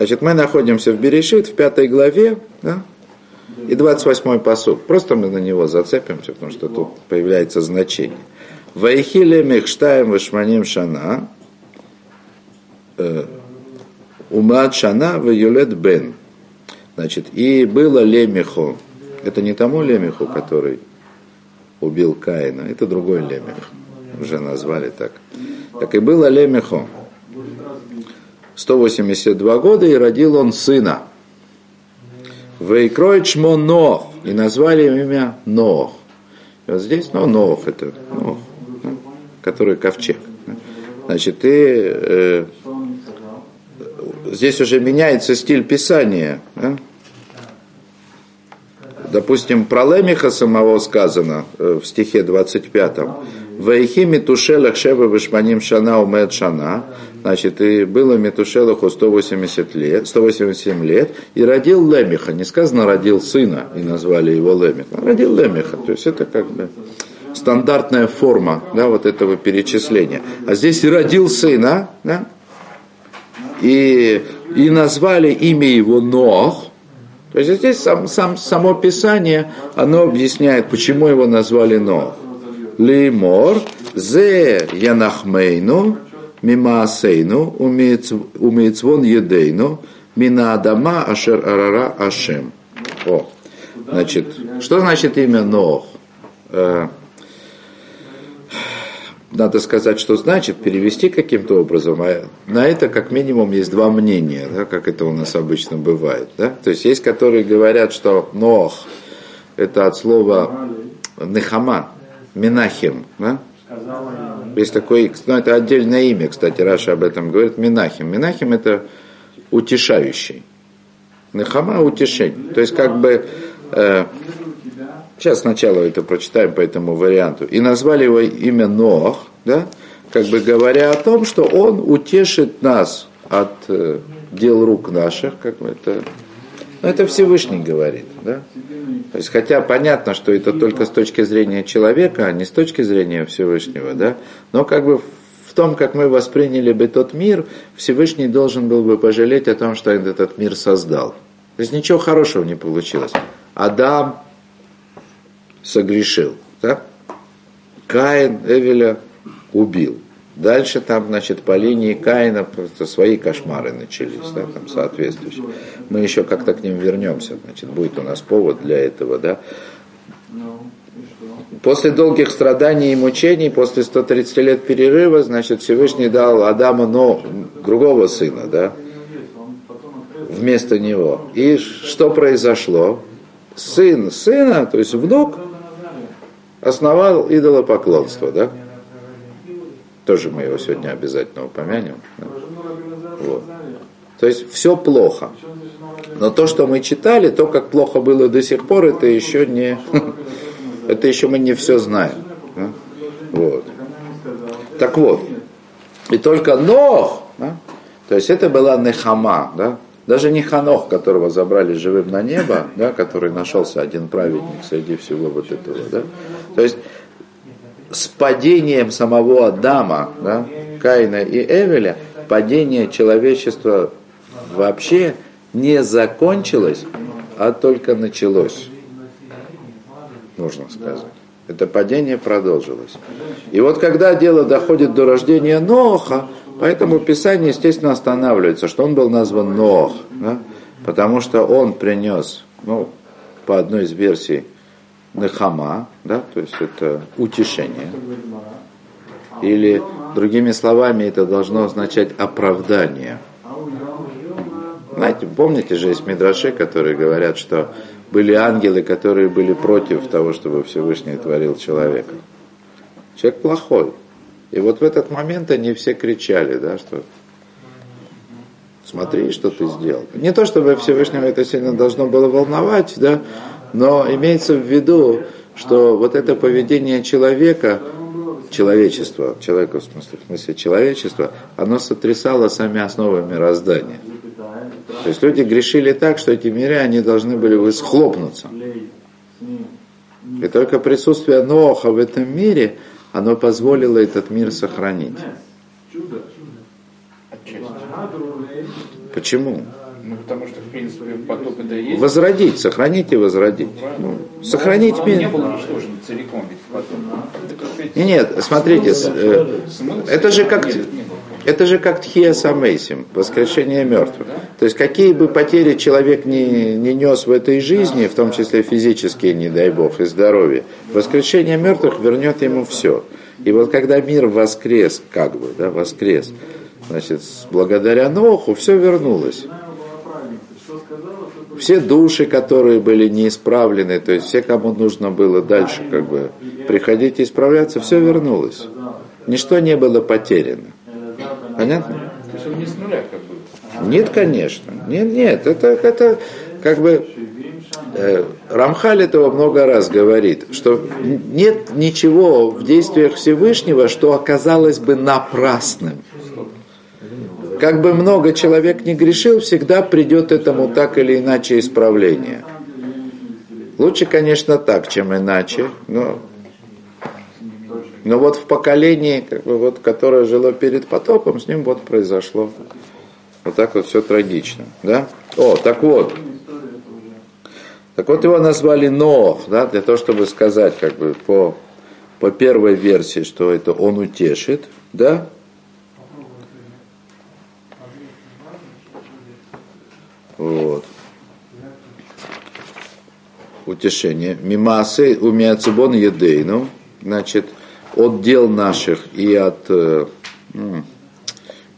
Значит, мы находимся в Берешит, в пятой главе, да? и 28-й посуд. Просто мы на него зацепимся, потому что тут появляется значение. Вайхиле мехштаем вышманим шана, э, умад шана в юлет бен. Значит, и было лемеху. Это не тому лемеху, который убил Каина, это другой лемех. Уже назвали так. Так и было лемеху. 182 года, и родил он сына. Вейкроид шмо Нох, и назвали имя Нох. И вот здесь, ну, Нох, это Нох, который ковчег. Значит, и э, здесь уже меняется стиль писания. Да? Допустим, про Лемиха самого сказано э, в стихе 25. Ваихи Митушелах Шева Вишманим Шана Умед Шана. Значит, и было Метушелаху 180 лет, 187 лет, и родил Лемиха. Не сказано родил сына, и назвали его Лемиха. Родил Лемиха. То есть это как бы стандартная форма да, вот этого перечисления. А здесь и родил сына, да, и, и назвали имя его Нох, то есть здесь сам, сам, само Писание, оно объясняет, почему его назвали Нох. Лимор, зе янахмейну, мимаасейну, умеецвон едейну, мина адама ашер арара ашем. О, значит, что значит имя Нох? Э, надо сказать, что значит, перевести каким-то образом. А на это как минимум есть два мнения, да, как это у нас обычно бывает. Да? То есть есть, которые говорят, что Нох это от слова Нехама, Минахим. Да? Есть такой, ну это отдельное имя, кстати, Раша об этом говорит, Минахим. Минахим это утешающий. Нехама утешение. То есть как бы э, Сейчас сначала это прочитаем по этому варианту. И назвали его имя Ноах, да, как бы говоря о том, что он утешит нас от э, дел рук наших, как бы это, ну, это Всевышний говорит, да. То есть, хотя понятно, что это только с точки зрения человека, а не с точки зрения Всевышнего, да, но как бы в том, как мы восприняли бы тот мир, Всевышний должен был бы пожалеть о том, что этот мир создал. То есть ничего хорошего не получилось. Адам согрешил. Да? Каин Эвеля убил. Дальше там, значит, по линии Каина просто свои кошмары начались, да, там соответствующие. Мы еще как-то к ним вернемся, значит, будет у нас повод для этого, да. После долгих страданий и мучений, после 130 лет перерыва, значит, Всевышний дал Адаму, но другого сына, да, вместо него. И что произошло? Сын сына, то есть внук, основал идолопоклонство, да? Тоже мы его сегодня обязательно упомянем. Вот. То есть все плохо. Но то, что мы читали, то, как плохо было до сих пор, это еще не... Это еще мы не все знаем. Вот. Так вот. И только Нох, да? то есть это была Нехама, да? Даже не Ханох, которого забрали живым на небо, да, который нашелся один праведник среди всего вот этого, да. То есть с падением самого Адама, да, Каина и Эвеля, падение человечества вообще не закончилось, а только началось, нужно сказать. Это падение продолжилось. И вот когда дело доходит до рождения Ноха, поэтому Писание, естественно, останавливается, что он был назван Нох, да? потому что он принес, ну, по одной из версий, Нехама, да, то есть это утешение. Или, другими словами, это должно означать оправдание. Знаете, помните же есть мидраши, которые говорят, что были ангелы, которые были против того, чтобы Всевышний творил человека. Человек плохой. И вот в этот момент они все кричали, да, что смотри, что ты сделал. Не то, чтобы Всевышнего это сильно должно было волновать, да, но имеется в виду, что вот это поведение человека, человечества, человека в смысле, в смысле человечества, оно сотрясало сами основы мироздания. То есть люди грешили так, что эти миры, они должны были схлопнуться. И только присутствие Ноха в этом мире, оно позволило этот мир сохранить. Почему? Ну, потому что, в принципе, потоп это и есть. Возродить, сохранить и возродить. Ну, сохранить Он не был уничтожен целиком, ведь как сказать, Нет, смотрите, э, смысл это же как, нет, не это же как тхия самейсим, воскрешение мертвых. То есть какие бы потери человек не, не нес в этой жизни, в том числе физические, не дай бог, и здоровье, воскрешение мертвых вернет ему все. И вот когда мир воскрес, как бы, да, воскрес, значит, благодаря Ноху все вернулось. Все души, которые были неисправлены, то есть все, кому нужно было дальше как бы приходить и исправляться, все вернулось. Ничто не было потеряно. Понятно? Нет, конечно. Нет, нет, это, это как бы э, Рамхаль этого много раз говорит, что нет ничего в действиях Всевышнего, что оказалось бы напрасным. Как бы много человек не грешил, всегда придет этому так или иначе исправление. Лучше, конечно, так, чем иначе, но, но вот в поколении, как бы, вот, которое жило перед потопом, с ним вот произошло. Вот так вот все трагично. Да? О, так вот. Так вот его назвали Ноах, да, для того, чтобы сказать, как бы, по, по первой версии, что это он утешит, да, Вот. Утешение. Мимасы умяцебон едейну. Значит, от дел наших и от м,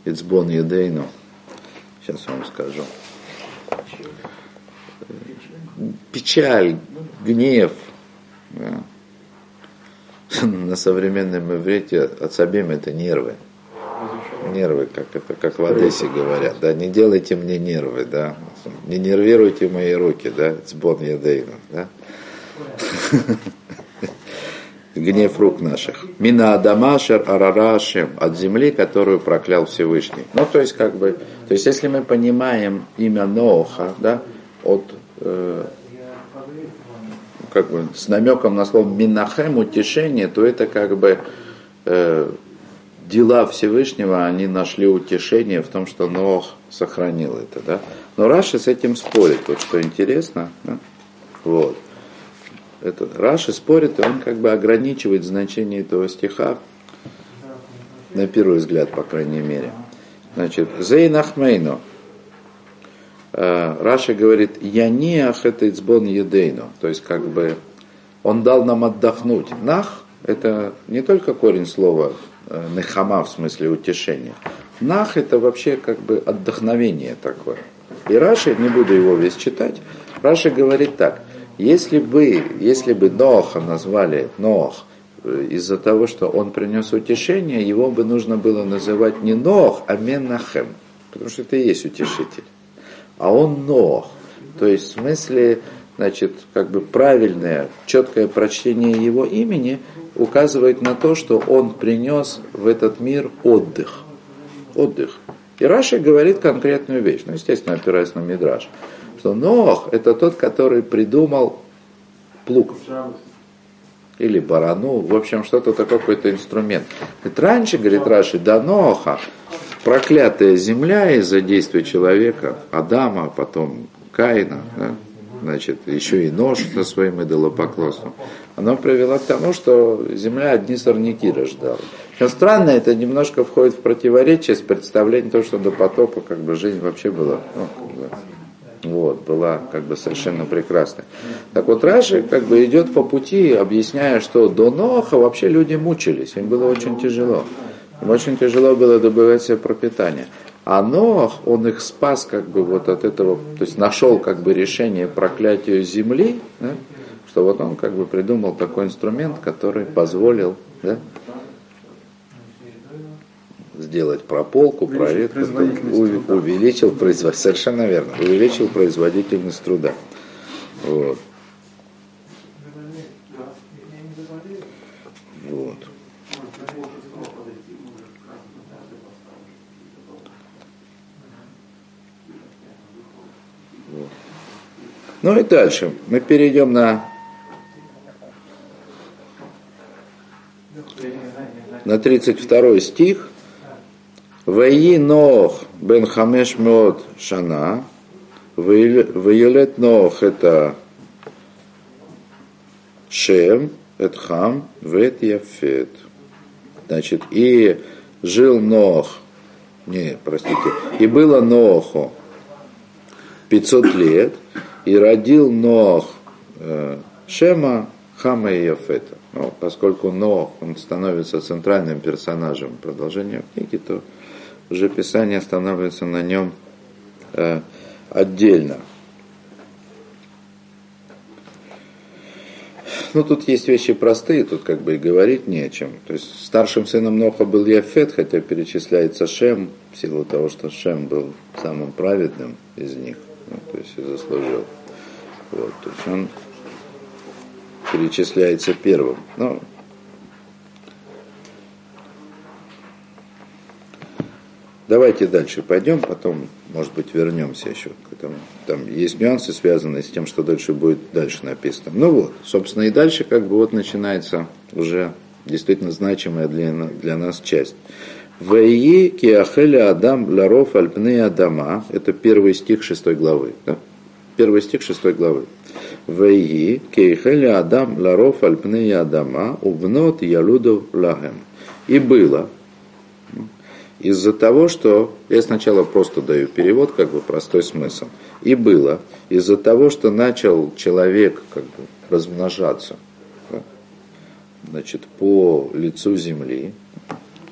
Ицбон едейну. Сейчас вам скажу. Печаль, гнев. да. На современном иврите отсобим это нервы нервы, как это, как в Одессе говорят, да, не делайте мне нервы, да, не нервируйте мои руки, да, сбон ядейну, да. Гнев рук наших. Мина Адамашер Арарашем от земли, которую проклял Всевышний. Ну, то есть, как бы, то есть, если мы понимаем имя Ноха, да, от э, как бы с намеком на слово Минахем, утешение, то это как бы э, дела Всевышнего, они нашли утешение в том, что Нох сохранил это, да. Но Раши с этим спорит, вот что интересно, да? вот. Это, Раши спорит, и он как бы ограничивает значение этого стиха, на первый взгляд, по крайней мере. Значит, Зейн Ахмейну, Э, Раши говорит, Яниах это Ицбон Едейну, то есть как бы он дал нам отдохнуть. Нах это не только корень слова нехама в смысле утешения. Нах это вообще как бы отдохновение такое. И Раши, не буду его весь читать, Раши говорит так, если бы, если бы Ноха назвали Нох э, из-за того, что он принес утешение, его бы нужно было называть не Нох, а Менахем, потому что это и есть утешитель. А он Нох, то есть в смысле, значит, как бы правильное, четкое прочтение его имени указывает на то, что он принес в этот мир отдых. Отдых. И Раши говорит конкретную вещь, ну, естественно, опираясь на Мидраш, что Нох – это тот, который придумал плуг или барану, в общем, что-то такое, какой-то инструмент. Говорит, раньше, говорит Раши, до Ноха проклятая земля из-за действия человека, Адама, потом Каина, да, значит, еще и нож со своим идолопоклонством, она привела к тому, что земля одни сорняки рождала. Причем странно, это немножко входит в противоречие с представлением того, что до потопа как бы жизнь вообще была, ну, как бы, вот, была как бы совершенно прекрасная. Так вот Раши как бы идет по пути, объясняя, что до Ноха вообще люди мучились, им было очень тяжело. Им очень тяжело было добывать себе пропитание. А Ноах, он их спас как бы вот от этого, то есть нашел как бы решение проклятию земли, да, что вот он как бы придумал такой инструмент, который позволил да, сделать прополку, проветку, увеличил производительность, совершенно верно, увеличил производительность труда. Вот. Вот. Ну и дальше мы перейдем на на 32 стих. Ваи Нох бен Хамеш Меот Шана, Ваилет Нох это Шем, это Хам, Вет Яфет. Значит, и жил Нох, не, простите, и было Ноху 500 лет, и родил Нох э, Шема, Хама и Яфета. Ну, поскольку Нох, он становится центральным персонажем продолжения книги, то уже Писание останавливается на нем э, отдельно. Ну, тут есть вещи простые, тут как бы и говорить не о чем. То есть старшим сыном Ноха был Яфет, хотя перечисляется Шем, в силу того, что Шем был самым праведным из них, то есть и заслужил. Вот, то есть он перечисляется первым. Но Давайте дальше пойдем, потом, может быть, вернемся еще к этому. Там есть нюансы, связанные с тем, что дальше будет дальше написано. Ну вот, собственно, и дальше как бы вот начинается уже действительно значимая для, для нас часть. Ваи киахеля Адам ларов альпны Адама. Это первый стих шестой главы. Да? Первый стих шестой главы. Ваи киахеля Адам ларов альпны Адама убнот ялуду лагем. И было, из-за того, что я сначала просто даю перевод, как бы простой смысл. И было из-за того, что начал человек как бы размножаться значит, по лицу земли,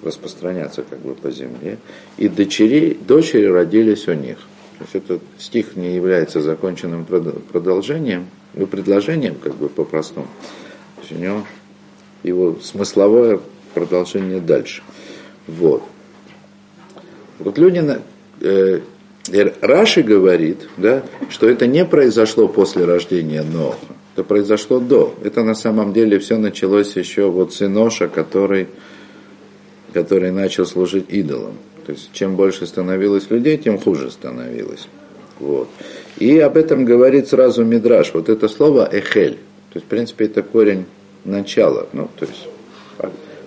распространяться как бы по земле, и дочери, дочери родились у них. То есть этот стих не является законченным продолжением, ну, предложением как бы по-простому. То есть у него его смысловое продолжение дальше. Вот. Вот люди, э, Раши говорит, да, что это не произошло после рождения Ноха, это произошло до. Это на самом деле все началось еще вот с Иноша, который, который начал служить идолам. То есть чем больше становилось людей, тем хуже становилось. Вот. И об этом говорит сразу Мидраш. Вот это слово эхель. То есть, в принципе, это корень начала. Ну, то есть,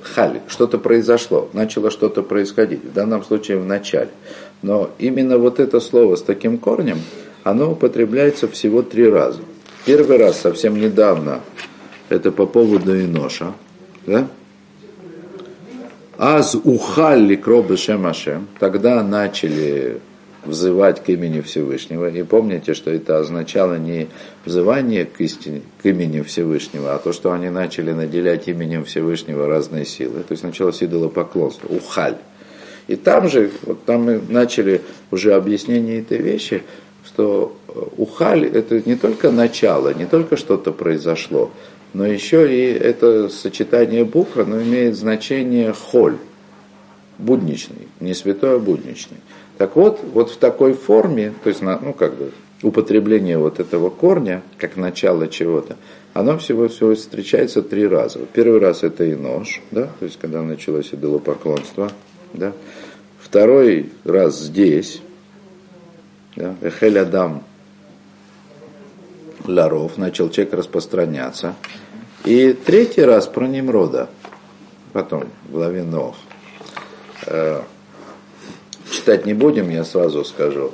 халь, что-то произошло, начало что-то происходить, в данном случае в начале. Но именно вот это слово с таким корнем, оно употребляется всего три раза. Первый раз совсем недавно, это по поводу Иноша, да? Аз ухалли кробы шемашем, тогда начали взывать к имени Всевышнего. И помните, что это означало не взывание к истине, к имени Всевышнего, а то, что они начали наделять именем Всевышнего разные силы. То есть началось идолопоклонство, ухаль. И там же, вот там мы начали уже объяснение этой вещи, что ухаль это не только начало, не только что-то произошло, но еще и это сочетание букв, оно имеет значение холь, будничный, не святой, а будничный. Так вот, вот в такой форме, то есть, ну, как бы, употребление вот этого корня, как начало чего-то, оно всего-всего встречается три раза. Первый раз это и нож, да, то есть, когда началось идолопоклонство, да. Второй раз здесь, да, Эхель Адам Ларов, начал человек распространяться. И третий раз про Немрода, потом в главе Нох. Э, читать не будем, я сразу скажу.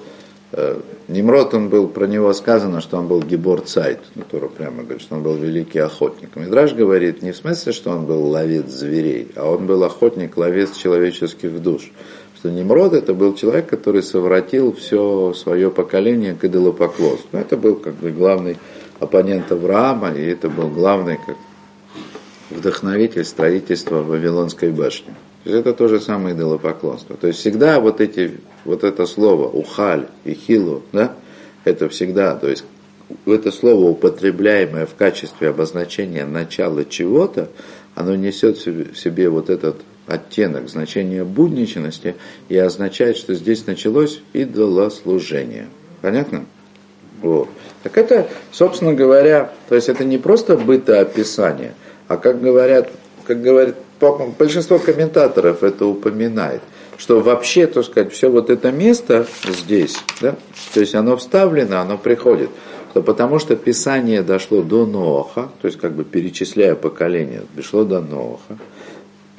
Э, Немрод, он был, про него сказано, что он был гибор цайт, Тура прямо говорит, что он был великий охотник. Мидраж говорит не в смысле, что он был ловец зверей, а он был охотник, ловец человеческих душ. Что Немрод это был человек, который совратил все свое поколение к идолопоклонству. Это был как бы главный оппонент Авраама, и это был главный как вдохновитель строительства Вавилонской башни. То есть это то же самое идолопоклонство. То есть всегда вот эти, вот это слово ухаль и хилу, да, это всегда, то есть это слово, употребляемое в качестве обозначения начала чего-то, оно несет в себе вот этот оттенок значения будничности и означает, что здесь началось идолослужение. Понятно? Вот. Так это, собственно говоря, то есть это не просто бытоописание, а как говорят, как говорит большинство комментаторов это упоминает, что вообще, так сказать, все вот это место здесь, да, то есть оно вставлено, оно приходит, то потому что Писание дошло до Ноха, то есть как бы перечисляя поколения, дошло до Ноха,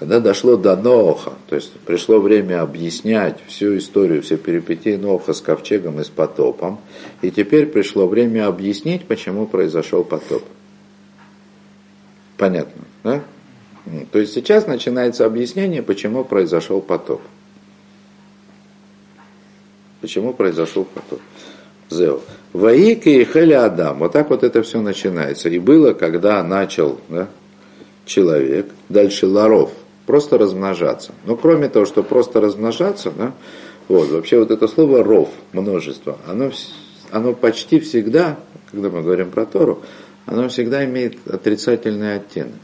Когда дошло до Ноха, то есть пришло время объяснять всю историю, все перипетии Ноха с ковчегом и с потопом, и теперь пришло время объяснить, почему произошел потоп. Понятно, да? То есть сейчас начинается объяснение, почему произошел потоп. Почему произошел потоп. Зео. Ваик и Хели Адам. Вот так вот это все начинается. И было, когда начал да, человек, дальше Ларов, просто размножаться. Но кроме того, что просто размножаться, да, вот, вообще вот это слово ров, множество, оно, оно почти всегда, когда мы говорим про Тору, оно всегда имеет отрицательный оттенок.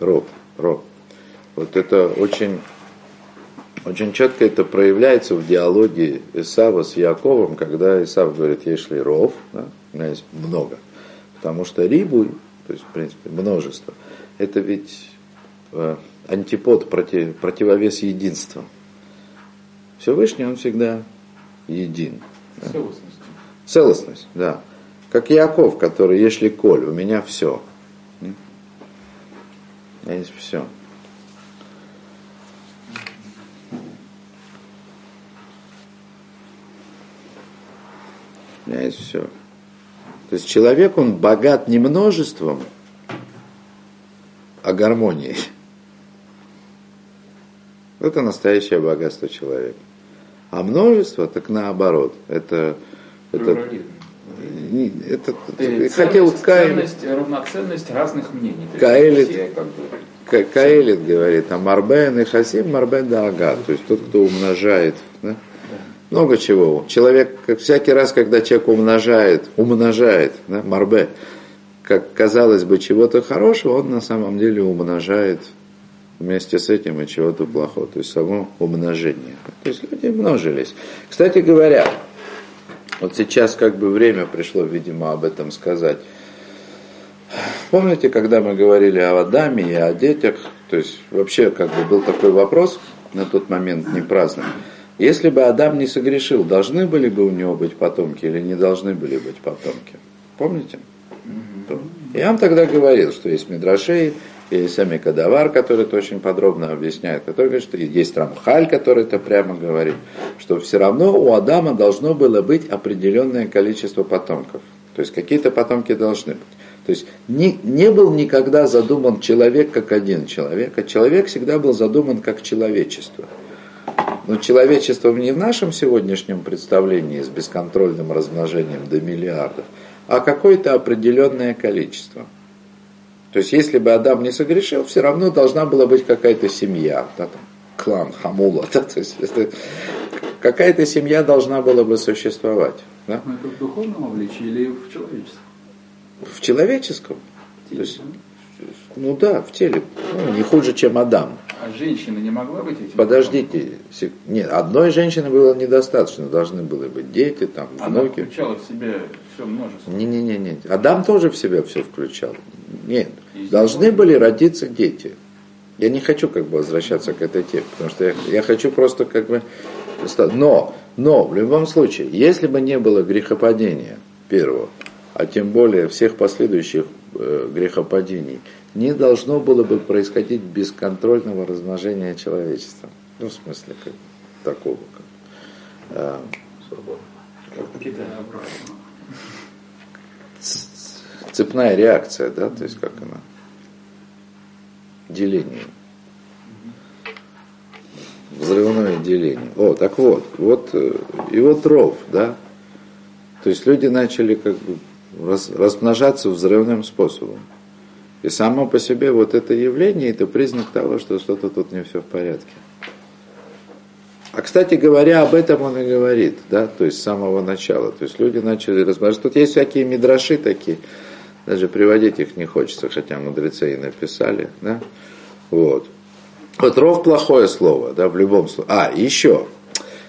Ров, ров. Вот это очень, очень четко это проявляется в диалоге Исава с Яковом, когда Исав говорит, если ров, да, у меня есть много. Потому что рибу, то есть, в принципе, множество, это ведь э, антипод, против, противовес единства. Всевышний, он всегда един. Да? Целостность. Целостность, да. Как Яков, который, если коль, у меня все. У меня есть все. У меня есть все. То есть человек, он богат не множеством, а гармонией. Это настоящее богатство человека. А множество, так наоборот. Это, это, это, это хотел ценность, равноценность разных мнений. Каэлит, как бы, Каэлит говорит, а Марбен и Хасим, Марбен да Ага, то есть тот, кто умножает. Да? Много чего. Человек, как всякий раз, когда человек умножает, умножает, да, Марбе, как казалось бы чего-то хорошего, он на самом деле умножает вместе с этим и чего-то плохого, то есть само умножение. То есть люди множились. Кстати говоря, вот сейчас как бы время пришло, видимо, об этом сказать. Помните, когда мы говорили о Адаме и о детях, то есть вообще как бы был такой вопрос на тот момент не праздный. Если бы Адам не согрешил, должны были бы у него быть потомки или не должны были быть потомки? Помните? Я вам тогда говорил, что есть Мидрашей, и сами Кадавар, который это очень подробно объясняет, который говорит, что есть Рамхаль, который это прямо говорит, что все равно у Адама должно было быть определенное количество потомков. То есть какие-то потомки должны быть. То есть не, не был никогда задуман человек как один человек, а человек всегда был задуман как человечество. Но человечество не в нашем сегодняшнем представлении с бесконтрольным размножением до миллиардов, а какое-то определенное количество – то есть, если бы Адам не согрешил, все равно должна была быть какая-то семья, да, там, клан Хамула, да, то есть какая-то семья должна была бы существовать. Да? Но это в духовном обличии или в человеческом? В человеческом. Теле, то есть, ну да, в теле. Ну, не хуже, чем Адам. А женщина не могла быть этим? Подождите. Нет, одной женщины было недостаточно. Должны были быть дети, там, внуки. Она включала в себя все множество. Не-не-не. Адам тоже в себя все включал. Нет. Должны были родиться дети. Я не хочу как бы возвращаться к этой теме, потому что я, я хочу просто как бы... Но, но в любом случае, если бы не было грехопадения первого, а тем более всех последующих э, грехопадений, не должно было бы происходить бесконтрольного размножения человечества. Ну, в смысле, как, такого. Как, э, цепная реакция, да, то есть как она, деление. Взрывное деление. О, так вот, вот, э, и вот ров, да, то есть люди начали как бы раз, размножаться взрывным способом. И само по себе вот это явление, это признак того, что что-то тут не все в порядке. А, кстати говоря, об этом он и говорит, да, то есть с самого начала. То есть люди начали размножаться. Тут есть всякие мидраши такие, даже приводить их не хочется, хотя мудрецы и написали, да, вот. Вот ров плохое слово, да, в любом случае. А, еще,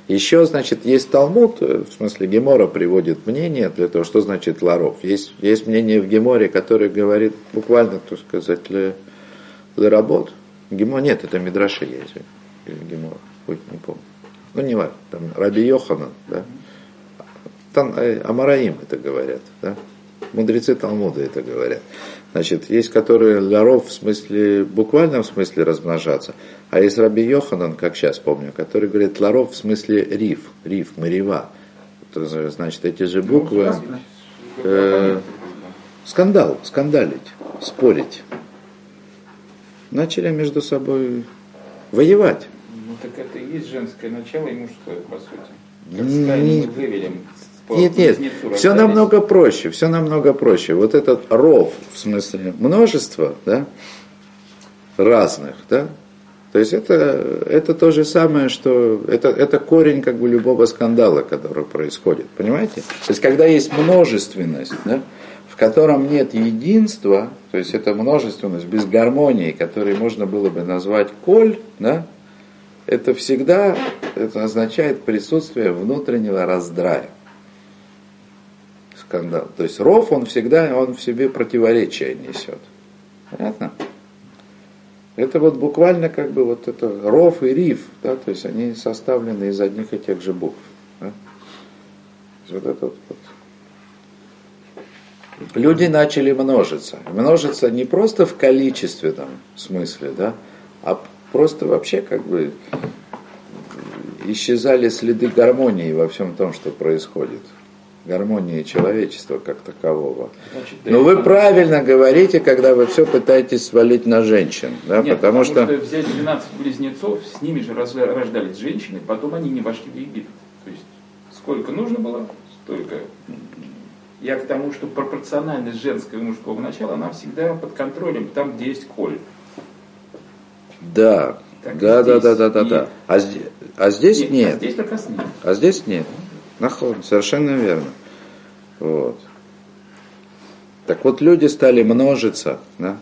еще, значит, есть Талмуд, в смысле Гемора приводит мнение для того, что значит ларов. Есть, есть мнение в Геморе, которое говорит буквально, так сказать, для, для работ. Гемо, нет, это Мидраши есть, или Гемора, хоть не помню. Ну, не важно, там Раби Йоханан, да. Там э, Амараим это говорят, да. Мудрецы Талмуда это говорят. Значит, есть которые ларов в смысле, буквальном смысле размножаться, а есть Раби Йоханан, как сейчас помню, который говорит ларов в смысле риф, риф, марева. Значит, эти же буквы... Э, скандал, скандалить, спорить. Начали между собой воевать. Ну так это и есть женское начало и мужское, по сути. Как не, вывелим нет, нет, все намного проще, все намного проще. Вот этот ров, в смысле множество, да, разных, да, то есть это, это то же самое, что это, это корень как бы любого скандала, который происходит, понимаете? То есть когда есть множественность, да, в котором нет единства, то есть это множественность без гармонии, которой можно было бы назвать коль, да, это всегда это означает присутствие внутреннего раздрая скандал. То есть ров, он всегда, он в себе противоречие несет. Понятно? Это вот буквально как бы вот это ров и риф, да, то есть они составлены из одних и тех же букв. Да? Вот это вот, вот. Люди начали множиться. Множиться не просто в количественном смысле, да, а просто вообще как бы исчезали следы гармонии во всем том, что происходит гармонии человечества как такового. Значит, Но вы правильно говорите, когда вы все пытаетесь свалить на женщин. Да? Нет, потому, потому что... что взять 12 близнецов, с ними же рождались женщины, потом они не вошли в Египет. То есть сколько нужно было, столько. Я к тому, что пропорциональность женского и мужского начала, она всегда под контролем там, где есть коль. Да, так да, да, да, да, да, да. А, здесь, а здесь нет. нет. А здесь как раз нет. А здесь нет. Нахон, совершенно верно. Вот. Так вот, люди стали множиться, да?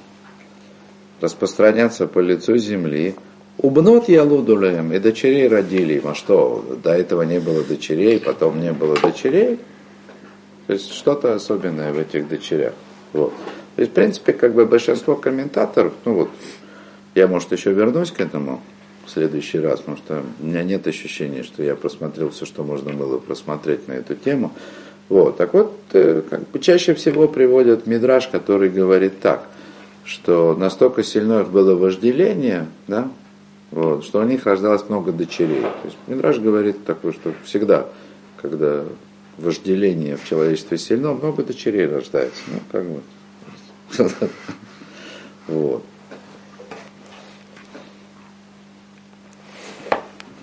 распространяться по лицу земли. Убнот я лудулем, и дочерей родили им. А что, до этого не было дочерей, потом не было дочерей? То есть что-то особенное в этих дочерях. Вот. То есть, в принципе, как бы большинство комментаторов, ну вот, я, может, еще вернусь к этому, в следующий раз, потому что у меня нет ощущения, что я просмотрел все, что можно было просмотреть на эту тему. Вот. Так вот, э, как бы чаще всего приводят мидраж, который говорит так, что настолько сильное было вожделение, да, вот, что у них рождалось много дочерей. То есть Мидраж говорит такое, что всегда, когда вожделение в человечестве сильно, много дочерей рождается. Ну, как бы. Вот.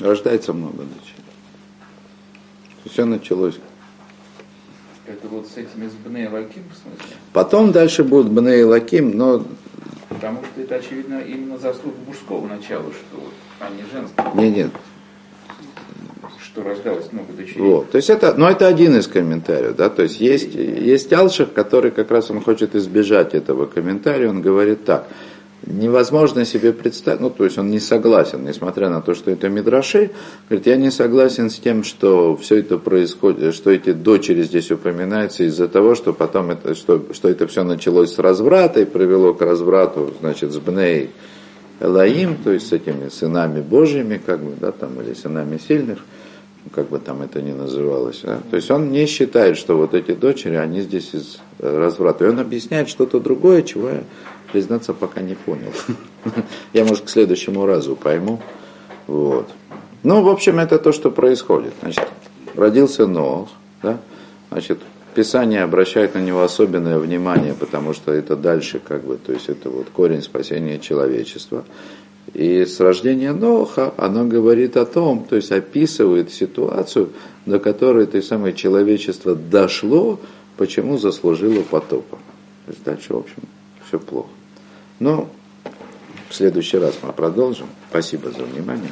Рождается много дочерей. Все началось. Это вот с этими с Бней Лаким, в смысле? Потом дальше будут Бней Лаким, но... Потому что это, очевидно, именно заслуга мужского начала, что вот, а не женского. Нет, нет. Что рождалось много дочерей. Вот. То есть это, ну, это один из комментариев, да, то есть есть, есть Алших, который как раз он хочет избежать этого комментария, он говорит так – невозможно себе представить, ну то есть он не согласен, несмотря на то, что это Мидраши, говорит, я не согласен с тем, что все это происходит, что эти дочери здесь упоминаются из-за того, что потом это, что, что это все началось с разврата и привело к разврату, значит, с Бней Элаим, то есть с этими сынами Божьими, как бы, да, там, или сынами сильных, как бы там это ни называлось. Да? То есть он не считает, что вот эти дочери, они здесь из разврата. И он объясняет что-то другое, чего я признаться, пока не понял. Я, может, к следующему разу пойму. Вот. Ну, в общем, это то, что происходит. Значит, родился Ноах, да? Значит, Писание обращает на него особенное внимание, потому что это дальше, как бы, то есть это вот корень спасения человечества. И с рождения Ноха оно говорит о том, то есть описывает ситуацию, до которой это самое человечество дошло, почему заслужило потопа. То есть дальше, в общем, все плохо. Ну, в следующий раз мы продолжим. Спасибо за внимание.